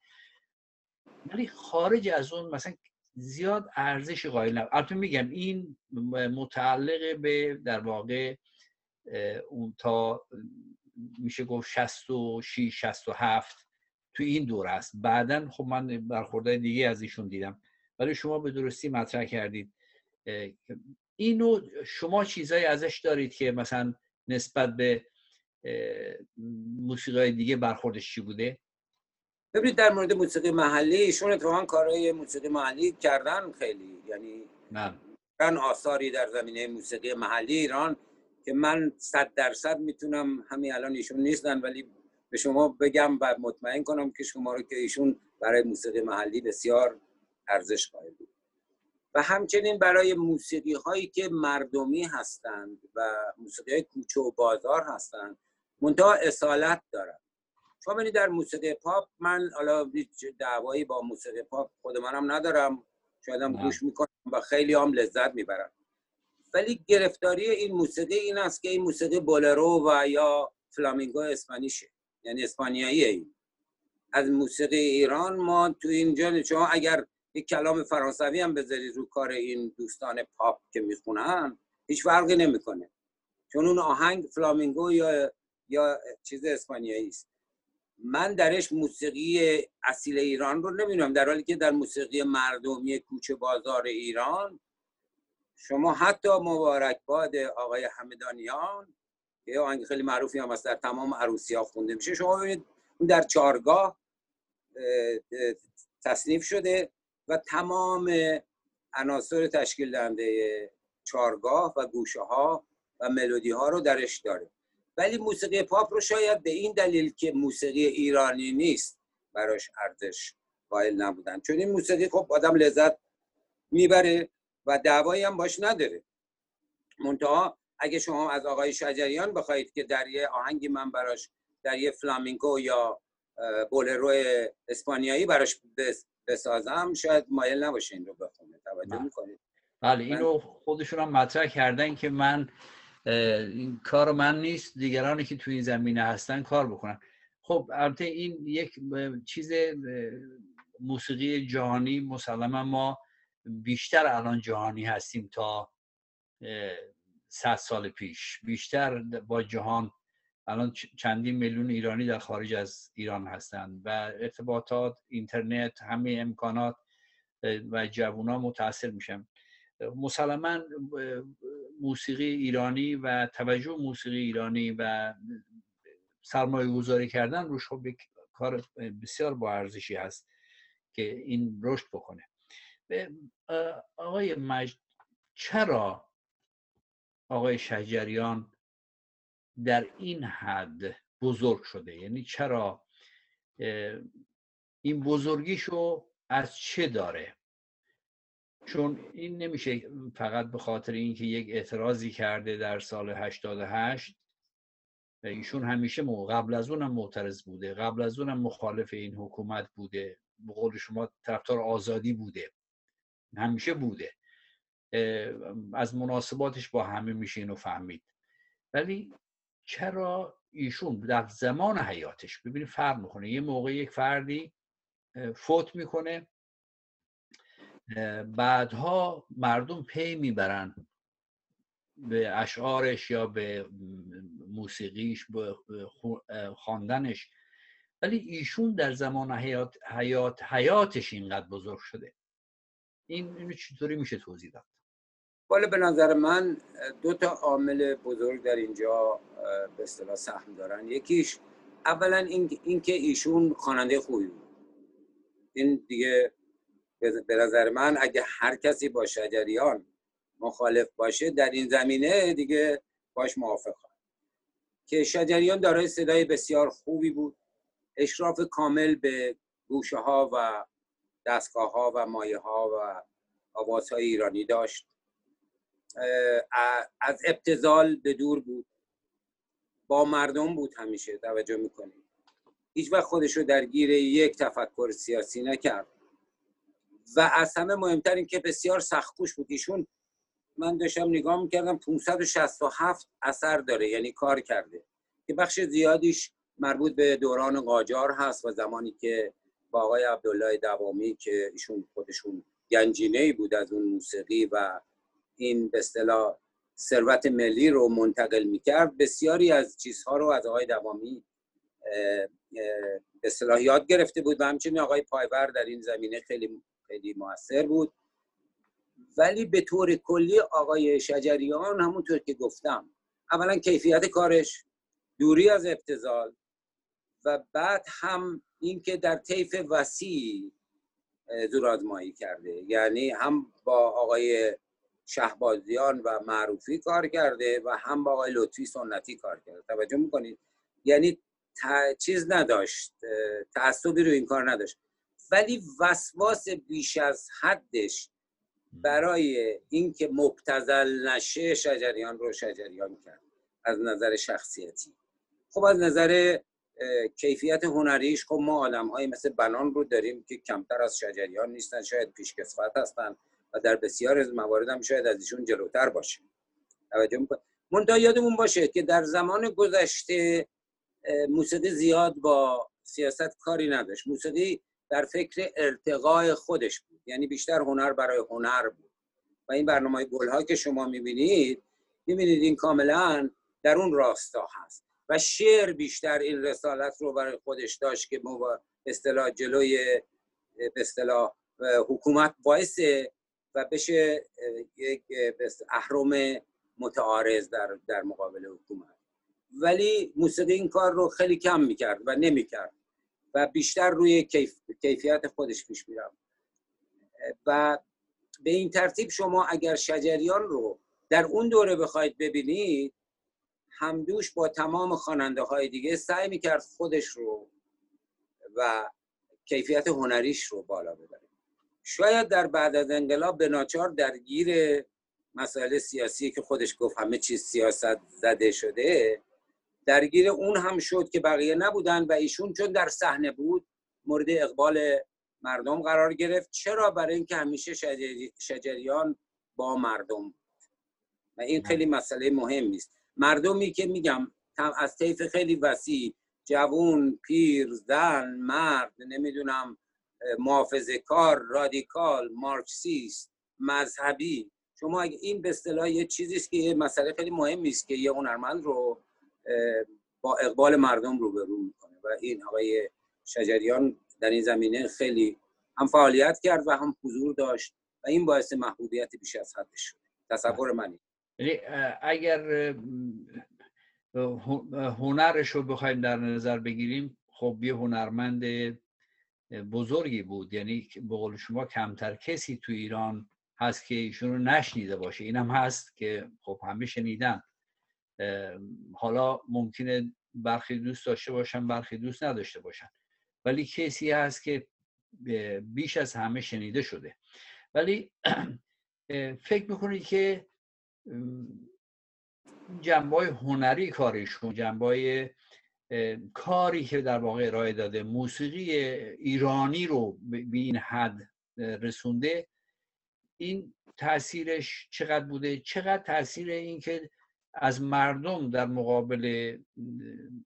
S1: ولی خارج از اون مثلا زیاد ارزش قائل نبود. البته میگم این متعلق به در واقع اون تا میشه گفت 66 67 تو این دور است. بعدا خب من برخوردهای دیگه از ایشون دیدم. ولی شما به درستی مطرح کردید. اینو شما چیزایی ازش دارید که مثلا نسبت به موسیقی دیگه برخوردش چی بوده؟
S2: ببینید در مورد موسیقی محلی ایشون اتفاقا کارهای موسیقی محلی کردن خیلی یعنی من آثاری در زمینه موسیقی محلی ایران که من صد درصد می‌تونم همین الان ایشون نیستن ولی به شما بگم و مطمئن کنم که شما رو که ایشون برای موسیقی محلی بسیار ارزش قائل بود. و همچنین برای موسیقی هایی که مردمی هستند و موسیقی های کوچه و بازار هستند منتها اصالت دارن شما در موسیقی پاپ من حالا دعوایی با موسیقی پاپ خود منم ندارم. شاید هم گوش می‌کنم و خیلی هم لذت می‌برم. ولی گرفتاری این موسیقی این است که این موسیقی بولرو و یا فلامینگو اسپانیشه. یعنی اسپانیایی این. از موسیقی ایران ما تو اینجا شما اگر یک کلام فرانسوی هم بذارید رو کار این دوستان پاپ که می‌خونن هیچ فرقی نمی‌کنه. چون اون آهنگ فلامینگو یا یا چیز اسپانیایی است. من درش موسیقی اصیل ایران رو نمی‌دونم در حالی که در موسیقی مردمی کوچه بازار ایران شما حتی مبارک باد آقای همدانیان که آهنگ خیلی معروفی هم در تمام عروسی ها خونده میشه. شما ببینید اون در چارگاه تصنیف شده و تمام عناصر تشکیل دهنده چارگاه و گوشه ها و ملودی ها رو درش داره. ولی موسیقی پاپ رو شاید به این دلیل که موسیقی ایرانی نیست براش ارزش قائل نبودن. چون این موسیقی خب آدم لذت می‌بره و دعوایی هم باش نداره. منتها اگه شما از آقای شجریان بخواید که در یه آهنگی من براش در یه فلامینکو یا بولرو اسپانیایی براش بسازم شاید مایل نباشه این رو بخونه. توجه می‌کنید؟
S1: بله اینو خودشون هم مطرح کردن که من این کار من نیست. دیگرانی که توی این زمینه هستن کار بکنن. خب البته این یک چیز موسیقی جهانی مسلما ما بیشتر الان جهانی هستیم تا صد سال پیش. بیشتر با جهان الان چندین میلیون ایرانی در خارج از ایران هستند و ارتباطات اینترنت همه امکانات و جوونا متاثر میشن. مسلما موسیقی ایرانی و توجه موسیقی ایرانی و سرمایه گذاری کردن روش خب کار بسیار با ارزشی هست که این رشد بکنه. آقای مجد چرا آقای شجریان در این حد بزرگ شده؟ یعنی چرا این بزرگیشو از چه داره؟ چون این نمیشه فقط به خاطر اینکه یک اعتراضی کرده در سال 88 ایشون همیشه قبل از اونم معترض بوده قبل از اونم مخالف این حکومت بوده به قول شما طرفدار آزادی بوده. همیشه بوده. از مناسباتش با همه میشه اینو فهمید. ولی چرا ایشون در زمان حیاتش ببینید فرق می‌کنه یه موقع یک فردی فوت می‌کنه بعدها مردم پی می‌برن به اشعارش یا به موسیقیش به خواندنش. ولی ایشون در زمان حیات, حیات حیاتش اینقدر بزرگ شده. این اینو چطوری میشه توضیح داد؟
S2: بالا به نظر من دو تا عامل بزرگ در اینجا به اصطلاح سهم دارن. یکیش اولا این اینکه ایشون خواننده خوبی بود. این دیگه به نظر من اگه هر کسی با شجریان مخالف باشه در این زمینه دیگه باش موافقم. که شجریان دارای صدای بسیار خوبی بود. اشراف کامل به گوشه ها و دستگاه ها و مایه ها و آوازهای ایرانی داشت. از ابتزال به دور بود. با مردم بود همیشه توجه می‌کنیم. هیچ وقت خودش رو درگیر یک تفکر سیاسی نکرد. و از همه مهمتر این که بسیار سختکوش بود. ایشون من داشتم نگاه می‌کردم 567 اثر داره یعنی کار کرده. که بخش زیادیش مربوط به دوران قاجار هست و زمانی که با آقای عبدالله دوامی که ایشون خودشون گنجینه ای بود از اون موسیقی و این به اصطلاح ثروت ملی رو منتقل می‌کرد بسیاری از چیزها رو از آقای دوامی به اصطلاح یاد گرفته بود و همچنین آقای پایور در این زمینه خیلی خیلی موثر بود. ولی به طور کلی آقای شجریان همونطور که گفتم اولا کیفیت کارش دوری از ابتزال و بعد هم اینکه در طیف وسیع زورآزمایی کرده. یعنی هم با آقای شهبازیان و معروفی کار کرده و هم با آقای لطفی سنتی کار کرده. توجه می‌کنید؟ یعنی چیز نداشت تعصبی رو این کار نداشت. ولی وسواس بیش از حدش برای اینکه مبتزل نشه شجریان رو شجریان کرد از نظر شخصیتی. خب از نظر کیفیت هنریش خب ما آدم های مثل بنان رو داریم که کمتر از شجریان نیستن شاید پیشکسوت هستن و در بسیار از موارد هم شاید از ایشون جلوتر باشه. توجه می‌کنم منتها یادمون باشه که در زمان گذشته موسیقی زیاد با سیاست کاری نداشت. موسیقی در فکر ارتقای خودش بود. یعنی بیشتر هنر برای هنر بود. و این برنامه گل ها که شما می‌بینید می‌بینید این کاملا در اون راستا هست. و شعر بیشتر این رسالت رو برای خودش داشت که ما اصطلاح جلوی به اصطلاح حکومت باعثه و بشه یک اهرم متعارض در, در مقابل حکومت. ولی موسیقی این کار رو خیلی کم می‌کرد و نمی‌کرد. و بیشتر روی کیف، کیفیت خودش پیش می‌رفت و به این ترتیب شما اگر شجریان رو در اون دوره بخواید ببینید همدوش با تمام خواننده های دیگه سعی می‌کرد خودش رو و کیفیت هنریش رو بالا ببره. شاید در بعد از انقلاب به ناچار درگیر مسائل سیاسی که خودش گفت همه چیز سیاست زده شده درگیر اون هم شد که بقیه نبودن و ایشون چون در صحنه بود مورد اقبال مردم قرار گرفت. چرا؟ برای اینکه همیشه شجریان با مردم بود. و این خیلی مسئله مهمی است مردمی که میگم از طیف خیلی وسیع جوون پیر زن مرد نمی‌دونم محافظه کار رادیکال مارکسیست مذهبی. شما اگه این به اصطلاح یه چیزی است که یه مسئله خیلی مهمی است که یه هنرمند رو با اقبال مردم روبرو می‌کنه و این آقای شجریان در این زمینه خیلی هم فعالیت کرد و هم حضور داشت و این باعث محبوبیت بیش از حدش شد. تصور منی
S1: یعنی اگر هنرش رو بخوایم در نظر بگیریم خب یه هنرمند بزرگی بود. یعنی به قول شما کمتر کسی تو ایران هست که ایشون رو نشنیده باشه. اینم هست که خب همه شنیدن. حالا ممکنه برخی دوست داشته باشن برخی دوست نداشته باشن. ولی کسی هست که بیش از همه شنیده شده. ولی فکر می‌کنید که جنبای هنری کارشون جنبای کاری که در واقع ارائه داده موسیقی ایرانی رو به این حد رسونده این تاثیرش چقدر بوده؟ چقدر تاثیر این که از مردم در مقابل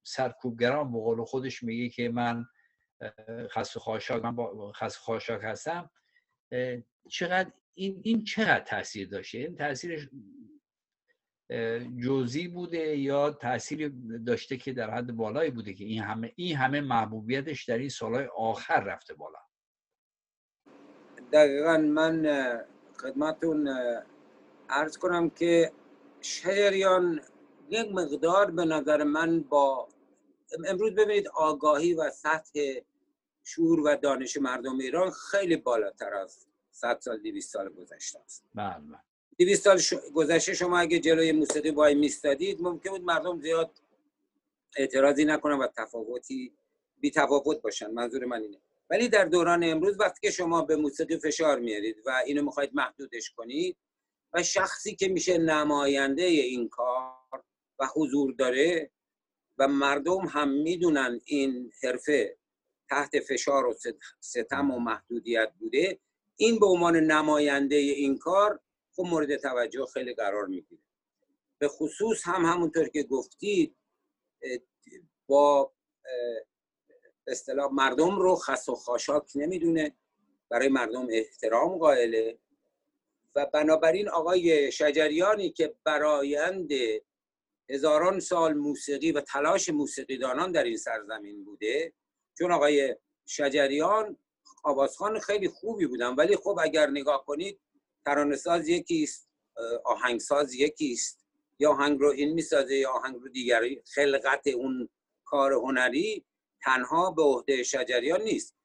S1: سرکوبگران به قول خودش میگه که من خست خاشاک من با خست خاشاک هستم. چقدر این این چقدر تاثیر داشته؟ این تاثیرش جزئی بوده یا تأثیری داشته که در حد بالایی بوده که این همه این همه محبوبیتش در این سالهای آخر رفته بالا؟
S2: دقیقا من خدمتون ارز کنم که شهریان یک مقدار به نظر من با امروز ببینید آگاهی و سطح شور و دانش مردم ایران خیلی بالاتر از 100 سال 200 سال گذشته است
S1: بله, بله.
S2: دویست سال گذشته شما اگه جلوی موسیقی وای میستادید ممکن بود مردم زیاد اعتراضی نکنن و تفاوتی بی تفاوت باشن منظور من اینه ولی در دوران امروز وقتی که شما به موسیقی فشار میارید و اینو می‌خواید محدودش کنید و شخصی که میشه نماینده این کار و حضور داره و مردم هم می‌دونن این حرفه تحت فشار و ستم و محدودیت بوده این به عنوان نماینده این کار خب مورد توجه خیلی قرار می‌گیره. به خصوص هم همونطور که گفتید با اصطلاح مردم رو خس و خاشاک نمی‌دونه برای مردم احترام قائله. و بنابراین آقای شجریانی که برایند هزاران سال موسیقی و تلاش موسیقیدانان در این سرزمین بوده چون آقای شجریان آوازخان خیلی خوبی بودن. ولی خب اگر نگاه کنید ترانه ساز یکیست آهنگساز یکیست. یا آهنگ رو این می‌سازه یا آهنگ رو دیگری خلقت اون کار هنری تنها به عهده شجریان نیست.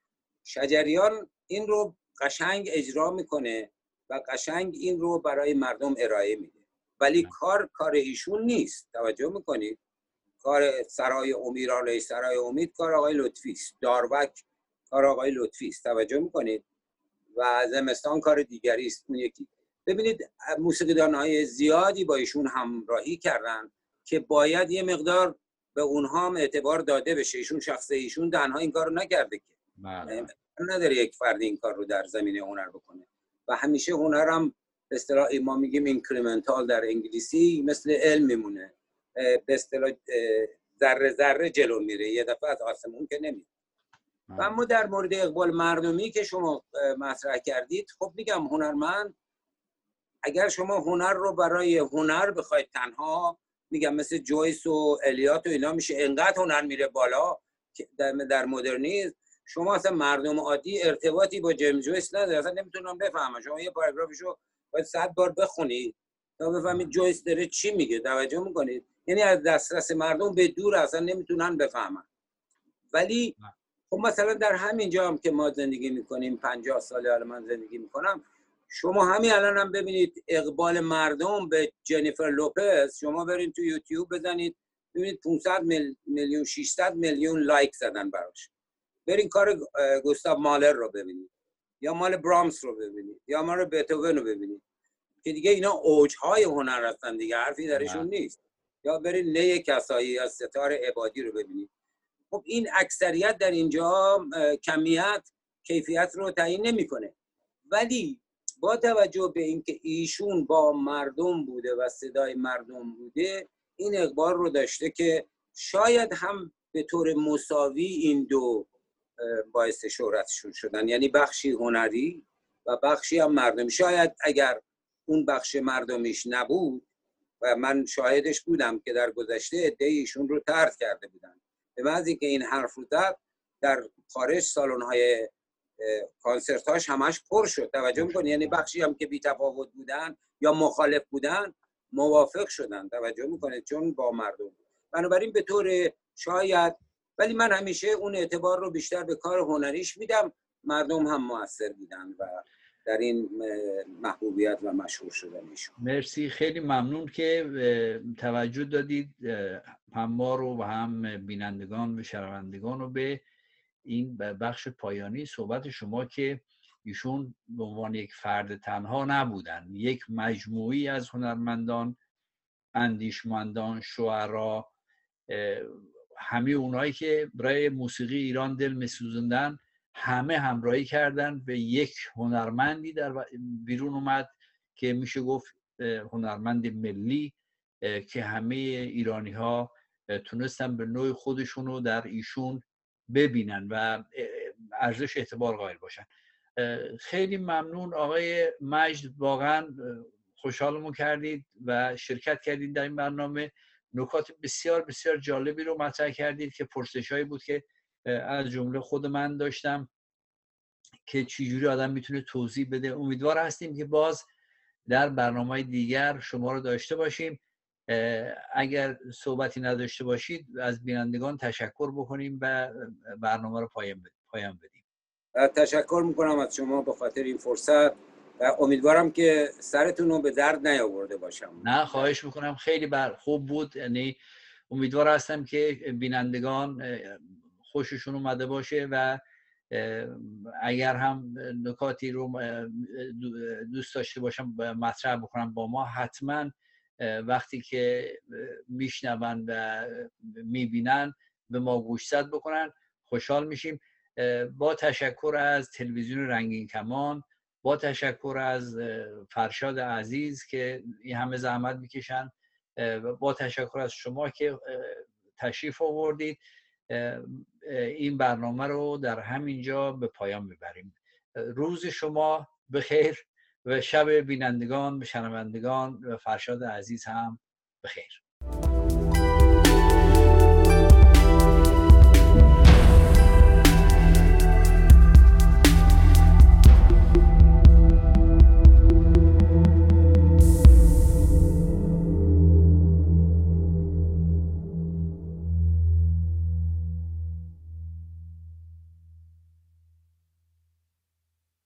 S2: شجریان این رو قشنگ اجرا می‌کنه و قشنگ این رو برای مردم ارائه میده. ولی کار کار ایشون نیست. توجه می‌کنید؟ کار سرای امیران سرای امید کار آقای لطفی است. داروک کار آقای لطفی است. توجه می‌کنید؟ و زمستان کار دیگری است. اون یکی. ببینید موسیقیدان های زیادی با ایشون همراهی کردن که باید یه مقدار به اونها هم اعتبار داده بشه. ایشون شخص ایشون تنها این کار رو نکرده که. بله. نداره یک فرد این کار رو در زمینه هنر بکنه. و همیشه هنر هم به اصطلاح ما میگیم اینکریمنتال در انگلیسی مثل علم میمونه. به اصطلاح ذره ذره جلو میره یه دفعه از آسمون که نمیره. و اما در مورد اقبال مردمی که شما مطرح کردید خب میگم هنرمند اگر شما هنر رو برای هنر بخواید تنها میگم مثل جویس و الیات و اینا میشه انقدر هنر میره بالا در, در مدرنیزم شما اصلا مردم عادی ارتباطی با جیمز جویس نداره اصلا نمی‌تونم بفهمم. شما یه پاراگرافشو باید صد بار بخونید تا بفهمید جویس داره چی میگه توجه می‌کنید؟ یعنی از دسترس مردم به دور اصلا نمی‌تونن بفهمن. ولی خب مثلا در همین جا هم که ما زندگی می‌کنیم 50 ساله حالا من زندگی می‌کنم شما همین الان هم ببینید اقبال مردم به جنیفر لوپز شما برین تو یوتیوب بزنید ببینید 500 میلیون 600 میلیون لایک زدن براش. برین کار گوستاو مالر رو ببینید. یا مال برامس رو ببینید. یا مال بتوون رو ببینید. که دیگه اینا اوجهای هنر هستن دیگه حرفی درشون نیست. یا برین نه کسایی یا ستار عبادی رو ببینید. خب این اکثریت در اینجا کمیت کیفیت رو تعیین نمی‌کنه. ولی با توجه به اینکه ایشون با مردم بوده و صدای مردم بوده این اقبال رو داشته که شاید هم به طور مساوی این دو باعث شهرتشون شدن. یعنی بخشی هنری و بخشی هم مردمی. شاید اگر اون بخش مردمیش نبود و من شاهدش بودم که در گذشته عده ایشون رو ترد کرده بودن. به محض که این حرف رو زد در خارج سالن های کانسرتاش همش پر شد. توجه می‌کنی؟ یعنی بخشی هم که بی تفاوت بودن یا مخالف بودن موافق شدن. توجه می‌کنه چون با مردم. بنابراین به طور شاید ولی من همیشه اون اعتبار رو بیشتر به کار هنریش میدم. مردم هم موثر بودن و در این محبوبیت و مشهور شدنشون.
S1: مرسی. خیلی ممنون که توجه دادید هم ما رو و هم بینندگان و شنوندگان رو به این بخش پایانی صحبت شما که ایشون به عنوان یک فرد تنها نبودن. یک مجموعی از هنرمندان اندیشمندان شعرا همه اونایی که برای موسیقی ایران دل میسوزندن همه همراهی کردن به یک هنرمندی در بیرون اومد که میشه گفت هنرمند ملی که همه ایرانی ها تونستن به نوع خودشون رو در ایشون ببینن و ارزش اعتبار قائل باشن. خیلی ممنون آقای مجد واقعا خوشحالمون کردید و شرکت کردید در این برنامه. نکات بسیار بسیار جالبی رو مطرح کردید که پرسش هایی بود که از جمله خود من داشتم که چجوری آدم می‌تونه توضیح بده. امیدوار هستیم که باز در برنامه دیگر شما رو داشته باشیم. اگر صحبتی نداشته باشید از بینندگان تشکر بکنیم و برنامه رو پایان بدیم.
S2: تشکر می‌کنم از شما. به خاطر این فرصت و امیدوارم که سرتون رو به درد نیاورده باشم.
S1: نه خواهش می‌کنم. خیلی بر خوب بود. یعنی امیدوار هستم که بینندگان خوششون اومده باشه و اگر هم نکاتی رو دوست داشته باشم مطرح بکنم با ما حتما وقتی که میشنون و می‌بینن به ما گوشزد بکنن. خوشحال میشیم. با تشکر از تلویزیون رنگین کمان. با تشکر از فرشاد عزیز که این همه زحمت می‌کشن با تشکر از شما که تشریف آوردید. این برنامه رو در همین جا به پایان می‌بریم. روز شما بخیر و شب بینندگان و شنوندگان و فرشاد عزیز هم بخیر.